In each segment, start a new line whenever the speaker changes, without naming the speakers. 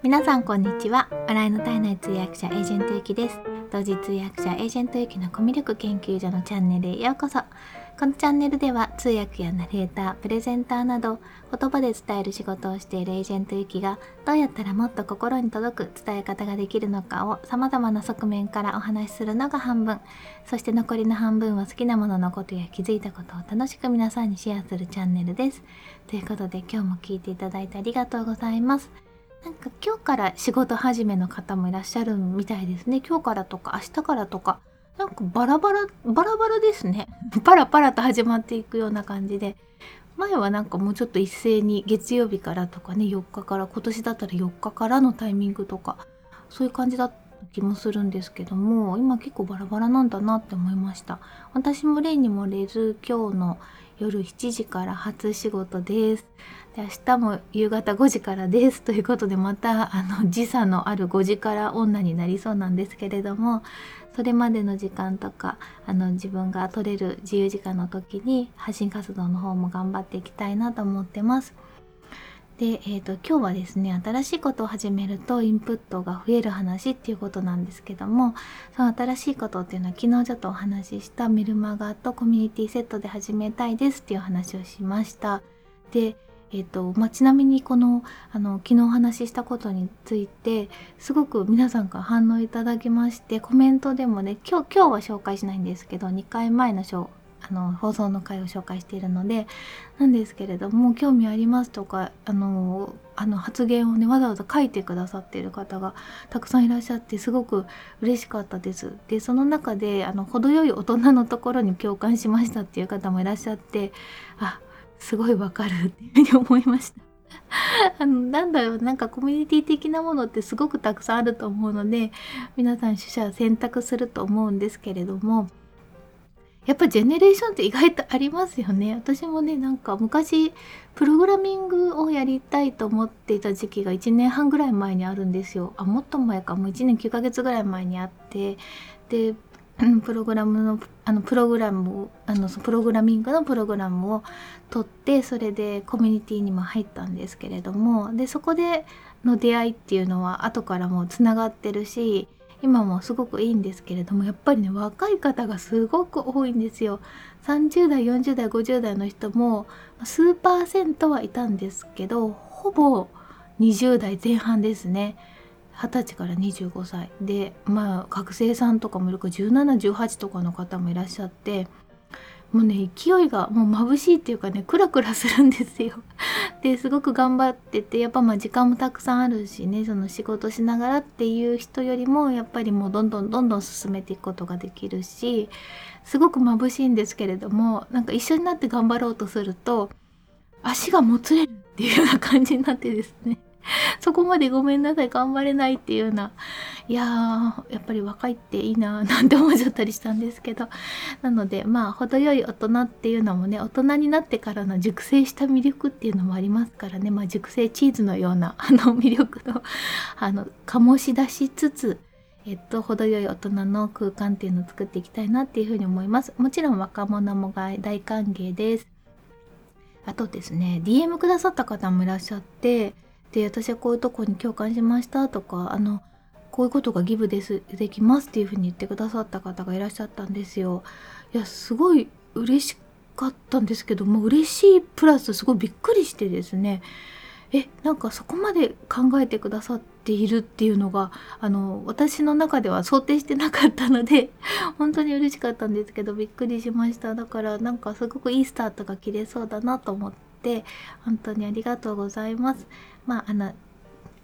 皆さんこんにちは。笑いの絶えない通訳者エージェントゆきです。同時通訳者エージェントゆきのコミュ力研究所のチャンネルへようこそ。このチャンネルでは通訳やナレータープレゼンターなど言葉で伝える仕事をしているエージェントゆきがどうやったらもっと心に届く伝え方ができるのかを様々な側面からお話しするのが半分。そして残りの半分は好きなもののことや気づいたことを楽しく皆さんにシェアするチャンネルです。ということで今日も聞いていただいてありがとうございます。なんか今日から仕事始めの方もいらっしゃるみたいですね。今日からとか明日からとか、なんかバラバラ、バラバラですね。パラパラと始まっていくような感じで。前はなんかもうちょっと一斉に月曜日からとかね、4日から、今年だったら4日からのタイミングとか、そういう感じだった気もするんですけども、今結構バラバラなんだなって思いました。私も例にもれず今日の夜7時から初仕事です。で明日も夕方5時からですということでまたあの時差のある5時から女になりそうなんですけれどもそれまでの時間とかあの自分が取れる自由時間の時に発信活動の方も頑張っていきたいなと思ってます。で、えーと、今日はですね新しいことを始めるとインプットが増える話っていうことなんですけどもその新しいことっていうのは昨日ちょっとお話ししたメルマガとコミュニティセットで始めたいですっていう話をしました。でえーとまあ、ちなみにこのあの昨日お話ししたことについてすごく皆さんから反応いただきましてコメントでもね今日今日は紹介しないんですけど2回前のあの放送の回を紹介しているのでなんですけれども興味ありますとかあのあの発言をねわざわざ書いてくださっている方がたくさんいらっしゃってすごく嬉しかったです。でその中であの程よい大人のところに共感しましたっていう方もいらっしゃってあすごいわかるっていうふうに思いました。あのなんだろうなんかコミュニティ的なものってすごくたくさんあると思うので皆さん取捨選択すると思うんですけれどもやっぱジェネレーションって意外とありますよね。私もね、なんか昔、プログラミングをやりたいと思っていた時期が1年半ぐらい前にあるんですよ。あ、もっと前か、もう1年9ヶ月ぐらい前にあって、で、プログラムの、あの、プログラムを、あの、プログラミングのプログラムを取って、それでコミュニティにも入ったんですけれども、で、そこでの出会いっていうのは後からもつながってるし、今もすごくいいんですけれどもやっぱりね若い方がすごく多いんですよ。30代40代50代の人も数パーセントはいたんですけどほぼ20代前半ですね。20歳から25歳でまあ学生さんとかもいるか1718とかの方もいらっしゃってもうね勢いがもう眩しいっていうかねクラクラするんですよ。ですごく頑張っててやっぱまあ時間もたくさんあるしねその仕事しながらっていう人よりもやっぱりもうどんどんどんどん進めていくことができるしすごく眩しいんですけれどもなんか一緒になって頑張ろうとすると足がもつれるっていうような感じになってですね そこまでごめんなさい頑張れないっていうようないやーやっぱり若いっていいなー なんて思っちゃったりしたんですけどなのでまあ程よい大人っていうのもね大人になってからの熟成した魅力っていうのもありますからねまあ熟成チーズのような あの魅力のあの醸し出しつつえっと、程よい大人の空間っていうのを作っていきたいなっていうふうに思います。もちろん若者も大歓迎です。あとですね、DM くださった方もいらっしゃって、で私はこういうとこに共感しましたとかあのこういうことがギブですできますっていうふうに言ってくださった方がいらっしゃったんですよ。いやすごい嬉しかったんですけども嬉しいプラスすごいびっくりしてですねえなんかそこまで考えてくださっているっていうのがあの私の中では想定してなかったので 本当に嬉しかったんですけどびっくりしましただからなんかすごくいいスタートが切れそうだなと思って本当にありがとうございます。まあ、あの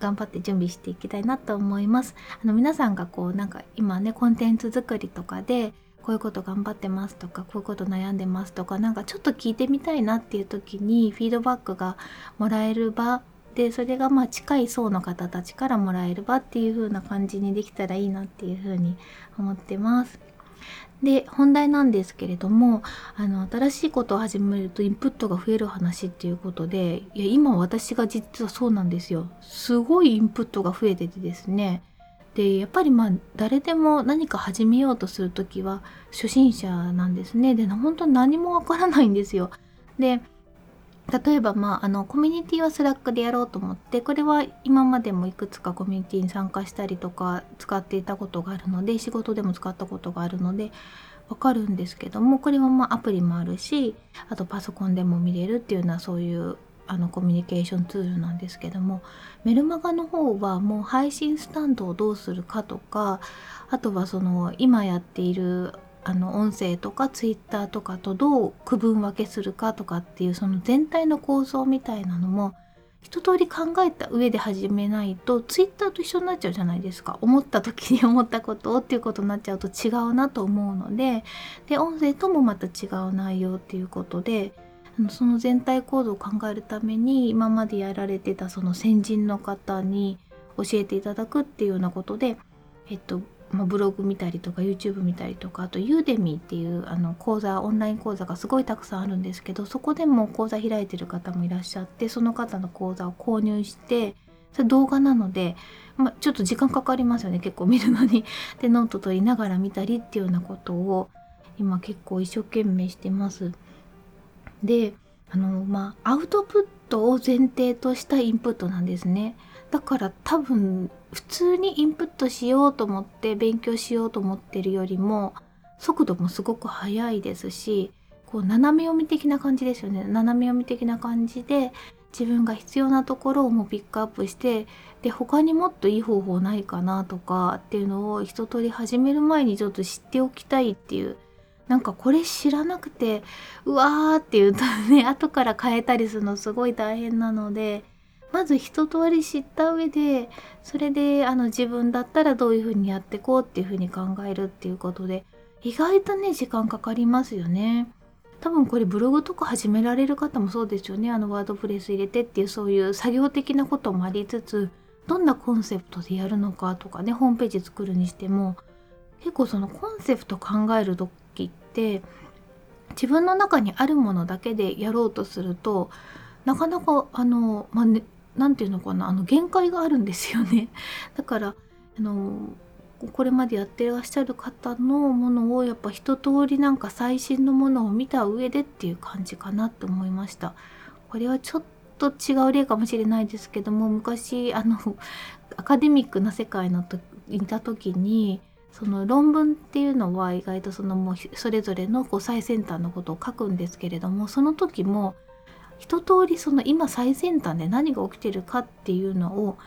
頑張って準備していきたいなと思います。あの皆さんがこうなんか今ねコンテンツ作りとかでこういうこと頑張ってますとかこういうこと悩んでますとかなんかちょっと聞いてみたいなっていう時にフィードバックがもらえる場でそれがまあ近い層の方たちからもらえる場っていう風な感じにできたらいいなっていう風に思ってます。で本題なんですけれどもあの新しいことを始めるとインプットが増える話っていうことでいや今私が実はそうなんですよ。すごいインプットが増えててですね。でやっぱりまあ誰でも何か始めようとする時は初心者なんですね。で本当に何もわからないんですよ。で例えば、まあ、あのコミュニティは Slack でやろうと思ってこれは今までもいくつかコミュニティに参加したりとか使っていたことがあるので仕事でも使ったことがあるのでわかるんですけどもこれはまあアプリもあるしあとパソコンでも見れるっていうようなそういうあのコミュニケーションツールなんですけどもメルマガの方はもう配信スタンドをどうするかとかあとはその今やっているあの音声とかツイッターとかとどう区分分けするかとかっていうその全体の構造みたいなのも一通り考えた上で始めないとツイッターと一緒になっちゃうじゃないですか。思った時に思ったことをっていうことになっちゃうと違うなと思うのでで音声ともまた違う内容っていうことでその全体構造を考えるために今までやられてたその先人の方に教えていただくっていうようなことでえっとまあ、ブログ見たりとか YouTube 見たりとかあと Udemy っていうあの講座オンライン講座がすごいたくさんあるんですけどそこでも講座開いてる方もいらっしゃってその方の講座を購入してそれ動画なので、まあ、ちょっと時間かかりますよね結構見るのに。でノート取りながら見たりっていうようなことを今結構一生懸命してます。であのまあアウトプットを前提としたインプットなんですね。だから多分普通にインプットしようと思って勉強しようと思ってるよりも速度もすごく速いですしこう斜め読み的な感じですよね。斜め読み的な感じで自分が必要なところをもうピックアップしてで他にもっといい方法ないかなとかっていうのを一通り始める前にちょっと知っておきたいっていうなんかこれ知らなくてうわーっていうとね後から変えたりするのすごい大変なのでまず一通り知った上でそれであの自分だったらどういうふうにやっていこうっていうふうに考えるっていうことで意外とね時間かかりますよね。多分これブログとか始められる方もそうですよねあのワードプレス入れてっていうそういう作業的なこともありつつどんなコンセプトでやるのかとかねホームページ作るにしても結構そのコンセプト考える時って自分の中にあるものだけでやろうとするとなかなかあの、まあね、何て言うのかなあの限界があるんですよね。だからあのこれまでやってらっしゃる方のものをやっぱ一通りなんか最新のものを見た上でっていう感じかなって思いました。これはちょっと違う例かもしれないですけども昔あのアカデミックな世界のといた時にその論文っていうのは意外とそのもうそれぞれのこう最先端のことを書くんですけれどもその時も一通りその今最先端で何が起きてるかっていうのを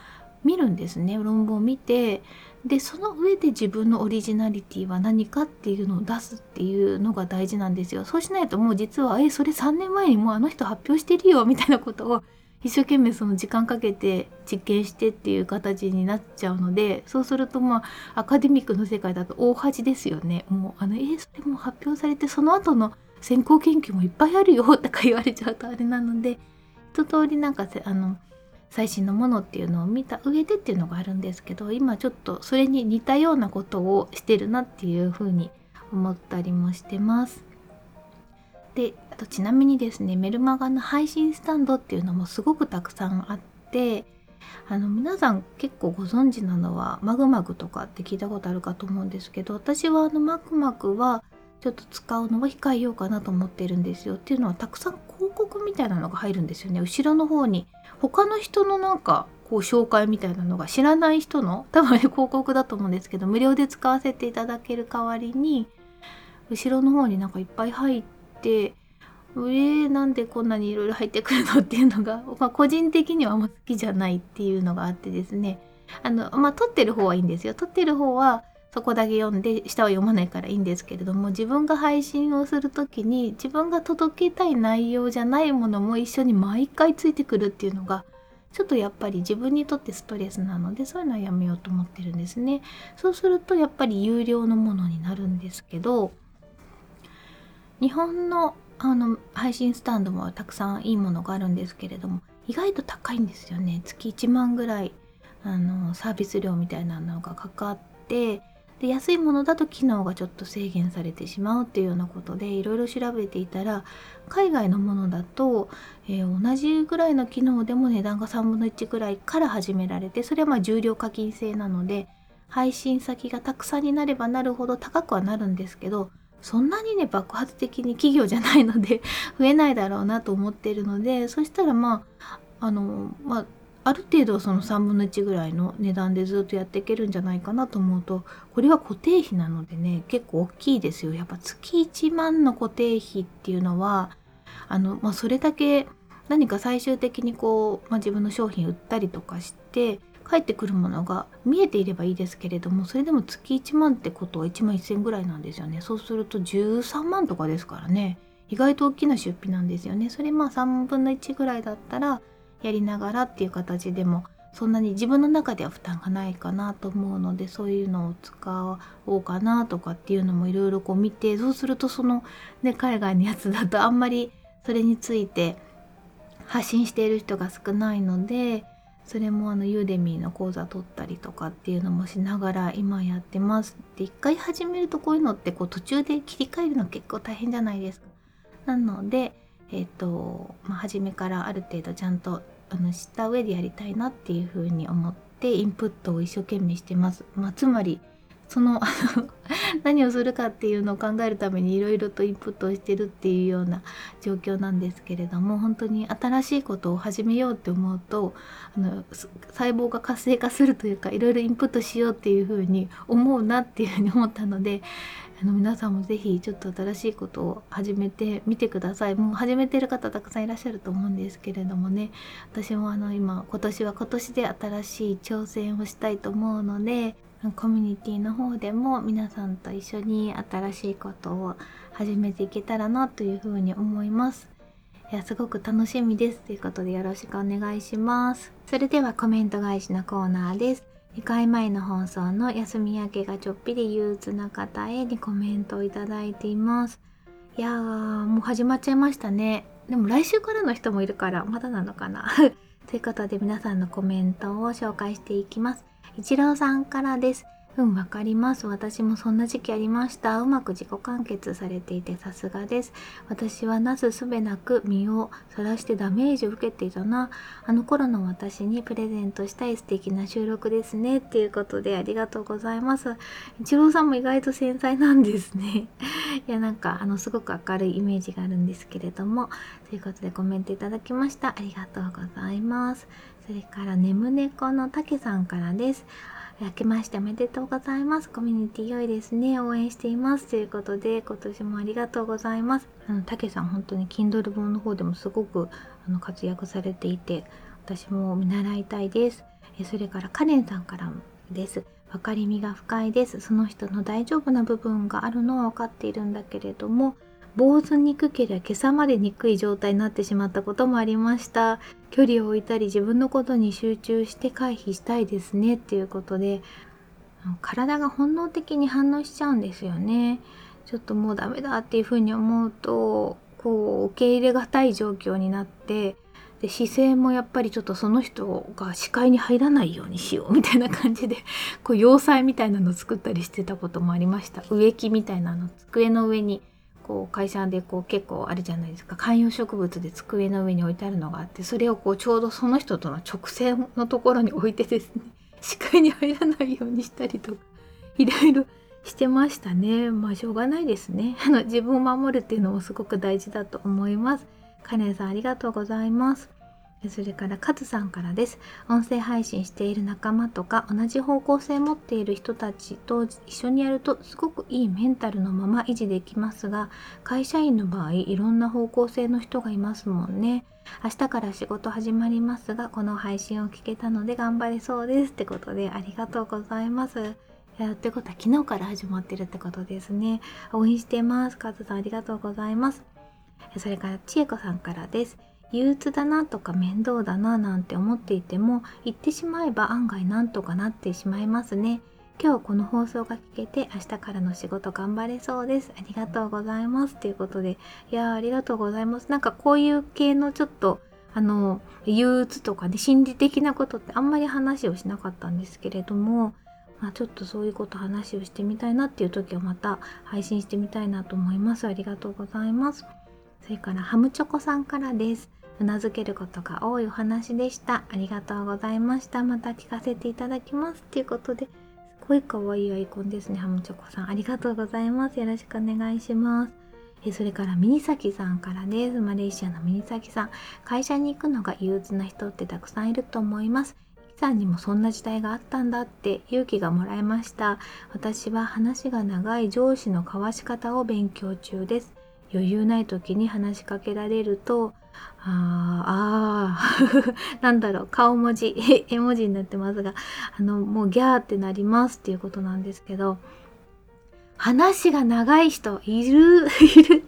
見るんですね。論文を見てでその上で自分のオリジナリティは何かっていうのを出すっていうのが大事なんですよ。そうしないともう実はえそれ3年前にもうあの人発表してるよみたいなことを一生懸命その時間かけて実験してっていう形になっちゃうのでそうするとまあアカデミックの世界だと大恥ですよね。もうあのえそれも発表されてその後の先行研究もいっぱいあるよとか言われちゃうとあれなので一通りなんかあの最新のものっていうのを見た上でっていうのがあるんですけど今ちょっとそれに似たようなことをしてるなっていうふうに思ったりもしてます。であとちなみにですねメルマガの配信スタンドっていうのもすごくたくさんあってあの皆さん結構ご存知なのはマグマグとかって聞いたことあるかと思うんですけど私はあのマグマグはちょっと使うのは控えようかなと思ってるんですよっていうのはたくさん広告みたいなのが入るんですよね。後ろの方に他の人のなんかこう紹介みたいなのが知らない人の多分ね広告だと思うんですけど無料で使わせていただける代わりに後ろの方になんかいっぱい入ってえー、なんでこんなにいろいろ入ってくるのっていうのが、まあ、個人的にはあんま好きじゃないっていうのがあってですね。あのまあ撮ってる方はいいんですよ。撮ってる方はそこだけ読んで下は読まないからいいんですけれども自分が配信をする時に自分が届けたい内容じゃないものも一緒に毎回ついてくるっていうのがちょっとやっぱり自分にとってストレスなのでそういうのはやめようと思ってるんですね。そうするとやっぱり有料のものになるんですけど日本のあの配信スタンドもたくさんいいものがあるんですけれども意外と高いんですよね月1万ぐらいあのサービス料みたいなのがかかってで安いものだと機能がちょっと制限されてしまうっていうようなことでいろいろ調べていたら海外のものだと、えー、同じぐらいの機能でも値段が3分の1ぐらいから始められてそれはまあ重量課金制なので配信先がたくさんになればなるほど高くはなるんですけどそんなにね爆発的に企業じゃないので増えないだろうなと思ってるのでそしたらまああのまあある程度その3分の1ぐらいの値段でずっとやっていけるんじゃないかなと思うとこれは固定費なのでね結構大きいですよ。やっぱ月1万の固定費っていうのはあの、まあ、それだけ何か最終的にこう、まあ、自分の商品売ったりとかして返ってくるものが見えていればいいですけれどもそれでも月1万ってことは1万1,000ぐらいなんですよね。そうすると13万とかですからね。意外と大きな出費なんですよね。それまあ3分の1ぐらいだったらやりながらっていう形でもそんなに自分の中では負担がないかなと思うのでそういうのを使おうかなとかっていうのもいろいろこう見てそうするとそのね 海外のやつだとあんまりそれについて発信している人が少ないのでそれもあのユーデミーの講座取ったりとかっていうのもしながら今やってます。で一回始めるとこういうのってこう途中で切り替えるの結構大変じゃないですか。なので、えっ、ー、とまあ、初めからある程度ちゃんとあの知った上でやりたいなっていうふうに思ってインプットを一生懸命してます。まあ、つまりその 何をするかっていうのを考えるためにいろいろとインプットをしてるっていうような状況なんですけれども本当に新しいことを始めようって思うとあの細胞が活性化するというかいろいろインプットしようっていうふうに思うなっていうふうに思ったのであの皆さんも是非ちょっと新しいことを始めてみてくださいもう始めてる方たくさんいらっしゃると思うんですけれどもね私もあの今今年は今年で新しい挑戦をしたいと思うのでコミュニティの方でも皆さんと一緒に新しいことを始めていけたらなというふうに思います。いやすごく楽しみですということでよろしくお願いします。それではコメント返しのコーナーです。2回前の放送の休み明けがちょっぴり憂鬱な方へにコメントをいただいています。いやーもう始まっちゃいましたね。でも来週からの人もいるからまだなのかな ということで皆さんのコメントを紹介していきます。一郎さんからです。うん、わかります。私もそんな時期ありました。うまく自己完結されていてさすがです。私はなすすべなく身をさらしてダメージを受けていたな。あの頃の私にプレゼントしたい素敵な収録ですね。っていうことでありがとうございます。一郎さんも意外と繊細なんですね。いや、なんか、あの、すごく明るいイメージがあるんですけれども、ということでコメントいただきました。ありがとうございます。それから、眠猫のたけさんからです。明けましておめでとうございます。コミュニティ良いですね。応援しています。ということで、今年もありがとうございます。あの、たけさん本当に Kindle 本の方でもすごくあの活躍されていて、私も見習いたいです。えそれからカレンさんからです。分かりみが深いです。その人の大丈夫な部分があるのは分かっているんだけれども、坊主憎ければ今朝まで憎い状態になってしまったこともありました。距離を置いたり自分のことに集中して回避したいですね。っていうことで体が本能的に反応しちゃうんですよね。ちょっともうダメだっていうふうに思うとこう受け入れがたい状況になってで姿勢もやっぱりちょっとその人が視界に入らないようにしよう。みたいな感じでこう要塞みたいなの作ったりしてたこともありました。植木みたいなの机の上にこう会社でこう結構あれじゃないですか。観葉植物で机の上に置いてあるのがあってそれをこうちょうどその人との直線のところに置いてですね 視界に入らないようにしたりとかいろいろしてましたね。まあしょうがないですね。あの自分を守るっていうのもすごく大事だと思います。カレンさんありがとうございます。それからカズさんからです。音声配信している仲間とか同じ方向性持っている人たちと一緒にやるとすごくいいメンタルのまま維持できますが会社員の場合いろんな方向性の人がいますもんね。明日から仕事始まりますがこの配信を聞けたので頑張れそうですってことでありがとうございます。いやってことは昨日から始まってるってことですね。応援してます。カズさんありがとうございます。それから千恵子さんからです。憂鬱だなとか面倒だななんて思っていても言ってしまえば案外なんとかなってしまいますね。今日この放送が聞けて明日からの仕事頑張れそうです。ありがとうございます。ということで、いやありがとうございます。なんかこういう系のちょっとあの憂鬱とかね心理的なことってあんまり話をしなかったんですけれども、まあ、ちょっとそういうこと話をしてみたいなっていう時はまた配信してみたいなと思います。ありがとうございます。それからハムチョコさんからです。うなずけることが多いお話でした。ありがとうございました。また聞かせていただきます。ということで、すごい可愛いアイコンですねハムチョコさんありがとうございますよろしくお願いしますえそれからミニサキさんからですマレーシアのミニサキさん会社に行くのが憂鬱な人ってたくさんいると思いますさんにもそんな時代があったんだって勇気がもらえました私は話が長い上司の交わし方を勉強中です余裕ない時に話しかけられるとああー なんだろう顔文字 絵文字になってますがあのもうギャーってなりますっていうことなんですけど話が長い人いる いる。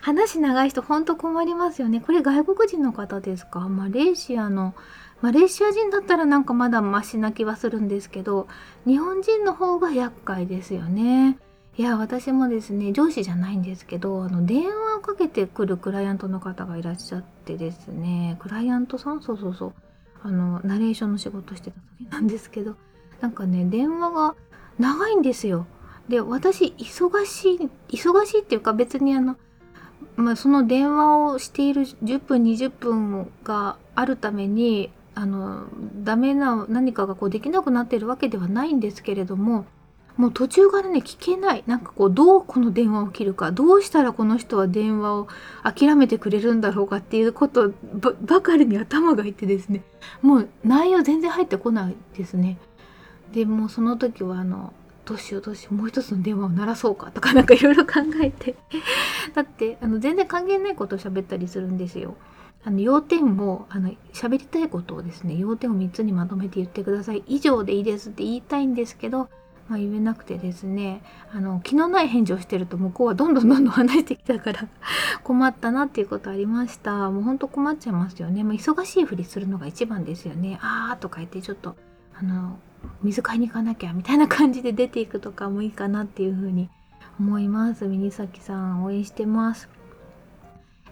話長い人ほんと困りますよね。これ外国人の方ですか？マレーシアのマレーシア人だったらなんかまだマシな気はするんですけど日本人の方が厄介ですよね。いや私もですね上司じゃないんですけどあの電話をかけてくるクライアントの方がいらっしゃってですねクライアントさんそうそうそうあのナレーションの仕事してた時なんですけどなんかね電話が長いんですよ。で私忙しい忙しいっていうか別にあのまあ、その電話をしている10分20分があるためにあのダメな何かがこうできなくなってるわけではないんですけれどももう途中からね聞けない。なんかこうどうこの電話を切るか。どうしたらこの人は電話を諦めてくれるんだろうかっていうことばかりに頭がいってですね。もう内容全然入ってこないですね。でもうその時はあのどうしようどうしようもう一つの電話を鳴らそうかとか なんかいろいろ考えて。だってあの全然関係ないことを喋ったりするんですよ。あの要点もあの喋りたいことをですね要点を3つにまとめて言ってください。以上でいいですって言いたいんですけど、まあ、言えなくてですねあの気のない返事をしてると向こうはどんどんどんどん話してきたから 困ったなっていうことありました。もうほんと困っちゃいますよね、まあ、忙しいふりするのが一番ですよね。あーとか言ってちょっとあの水買いに行かなきゃみたいな感じで出ていくとかもいいかなっていうふうに思います。ミニサキさん応援してます。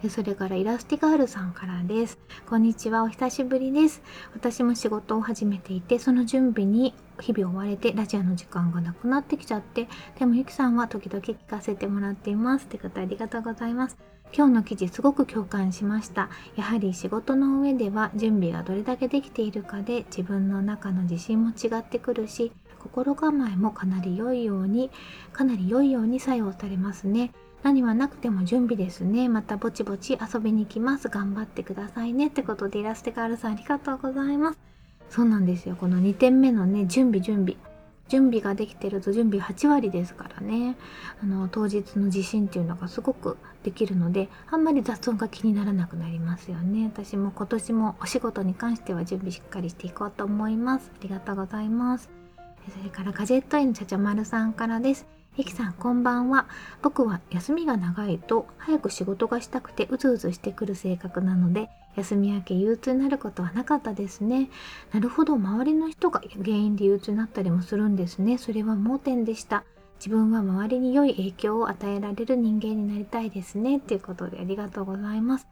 それからイラスティガールさんからです。こんにちは、お久しぶりです。私も仕事を始めていて、その準備に日々追われて、ラジオの時間がなくなってきちゃって、でもゆきさんは時々聞かせてもらっています。って方ありがとうございます。今日の記事すごく共感しました。やはり仕事の上では準備がどれだけできているかで自分の中の自信も違ってくるし、心構えもかなり良いように、かなり良いように作用されますね。何はなくても準備ですね。またぼちぼち遊びに行きます。頑張ってくださいね。ってことでイラステガールさんありがとうございます。そうなんですよ。この2点目のね、準備準備。準備ができてると準備8割ですからね。あの、当日の自信っていうのがすごくできるので、あんまり雑音が気にならなくなりますよね。私も今年もお仕事に関しては準備しっかりしていこうと思います。ありがとうございます。それからガジェットインちゃちゃまるさんからです。ゆきさんこんばんは。僕は休みが長いと早く仕事がしたくてうずうずしてくる性格なので休み明け憂鬱になることはなかったですね。なるほど周りの人が原因で憂鬱になったりもするんですね。それは盲点でした。自分は周りに良い影響を与えられる人間になりたいですね。っていうことでありがとうございます。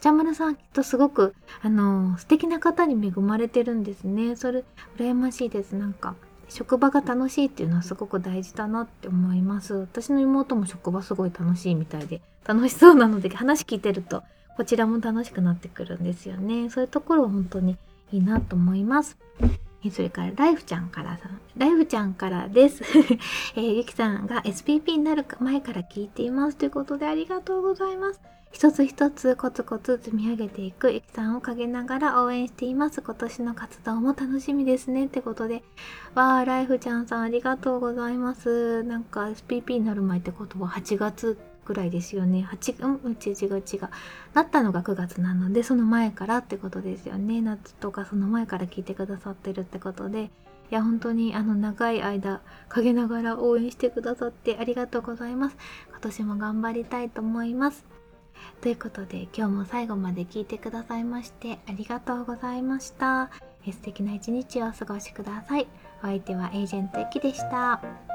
茶丸さんきっとすごくあの素敵な方に恵まれてるんですね。それ羨ましいです。なんか職場が楽しいっていうのはすごく大事だなって思います。私の妹も職場すごい楽しいみたいで楽しそうなので話聞いてるとこちらも楽しくなってくるんですよね。そういうところは本当にいいなと思います。それからライフちゃんからさん。ライフちゃんからです、えー、ゆきさんが SPP になる前から聞いていますということでありがとうございます。一つ一つコツコツ積み上げていくゆきさんを陰ながら応援しています。今年の活動も楽しみですね。ってことで、わー、ライフちゃんさんありがとうございます。なんか SPP になる前ってことは8月ぐらいですよね。8、うん、うち違う違う。なったのが9月なので、その前からってことですよね。夏とかその前から聞いてくださってるってことで、いや、本当にあの長い間、陰ながら応援してくださってありがとうございます。今年も頑張りたいと思います。ということで今日も最後まで聞いてくださいましてありがとうございました。素敵な一日をお過ごしください。お相手はエージェントエキでした。